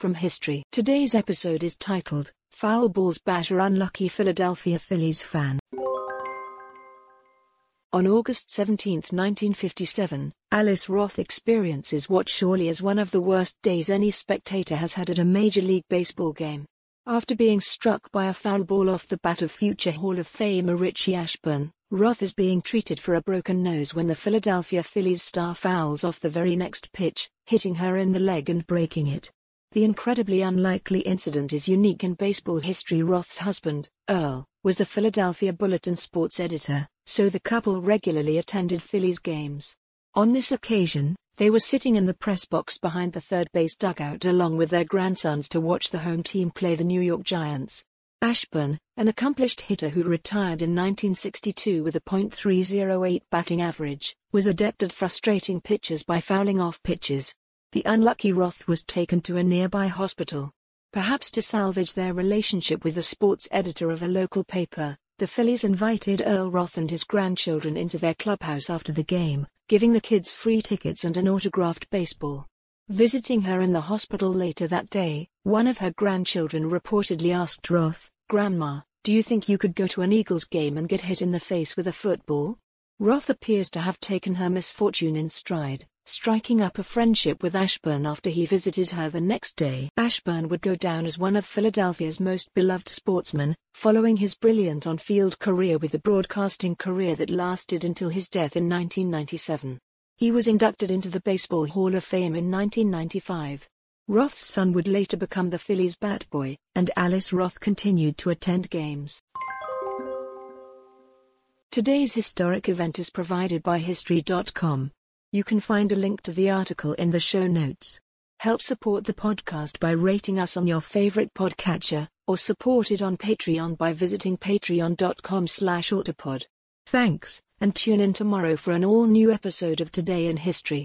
from history. Today's episode is titled, Foul Balls Batter Unlucky Philadelphia Phillies Fan. On August 17, 1957, Alice Roth experiences what surely is one of the worst days any spectator has had at a Major League Baseball game. After being struck by a foul ball off the bat of future Hall of Famer Richie Ashburn, Roth is being treated for a broken nose when the Philadelphia Phillies star fouls off the very next pitch, hitting her in the leg and breaking it. The incredibly unlikely incident is unique in baseball history. Roth's husband, Earl, was the Philadelphia Bulletin sports editor, so the couple regularly attended Phillies games. On this occasion, they were sitting in the press box behind the third base dugout along with their grandsons to watch the home team play the New York Giants. Ashburn, an accomplished hitter who retired in 1962 with a .308 batting average, was adept at frustrating pitchers by fouling off pitches. The unlucky Roth was taken to a nearby hospital. Perhaps to salvage their relationship with the sports editor of a local paper, the Phillies invited Earl Roth and his grandchildren into their clubhouse after the game, giving the kids free tickets and an autographed baseball. Visiting her in the hospital later that day, one of her grandchildren reportedly asked Roth, Grandma, do you think you could go to an Eagles game and get hit in the face with a football? Roth appears to have taken her misfortune in stride, striking up a friendship with Ashburn after he visited her the next day. Ashburn would go down as one of Philadelphia's most beloved sportsmen, following his brilliant on-field career with a broadcasting career that lasted until his death in 1997. He was inducted into the Baseball Hall of Fame in 1995. Roth's son would later become the Phillies bat boy, and Alice Roth continued to attend games. Today's historic event is provided by History.com. You can find a link to the article in the show notes. Help support the podcast by rating us on your favorite podcatcher, or support it on Patreon by visiting patreon.com slash autopod. Thanks, and tune in tomorrow for an all-new episode of Today in History.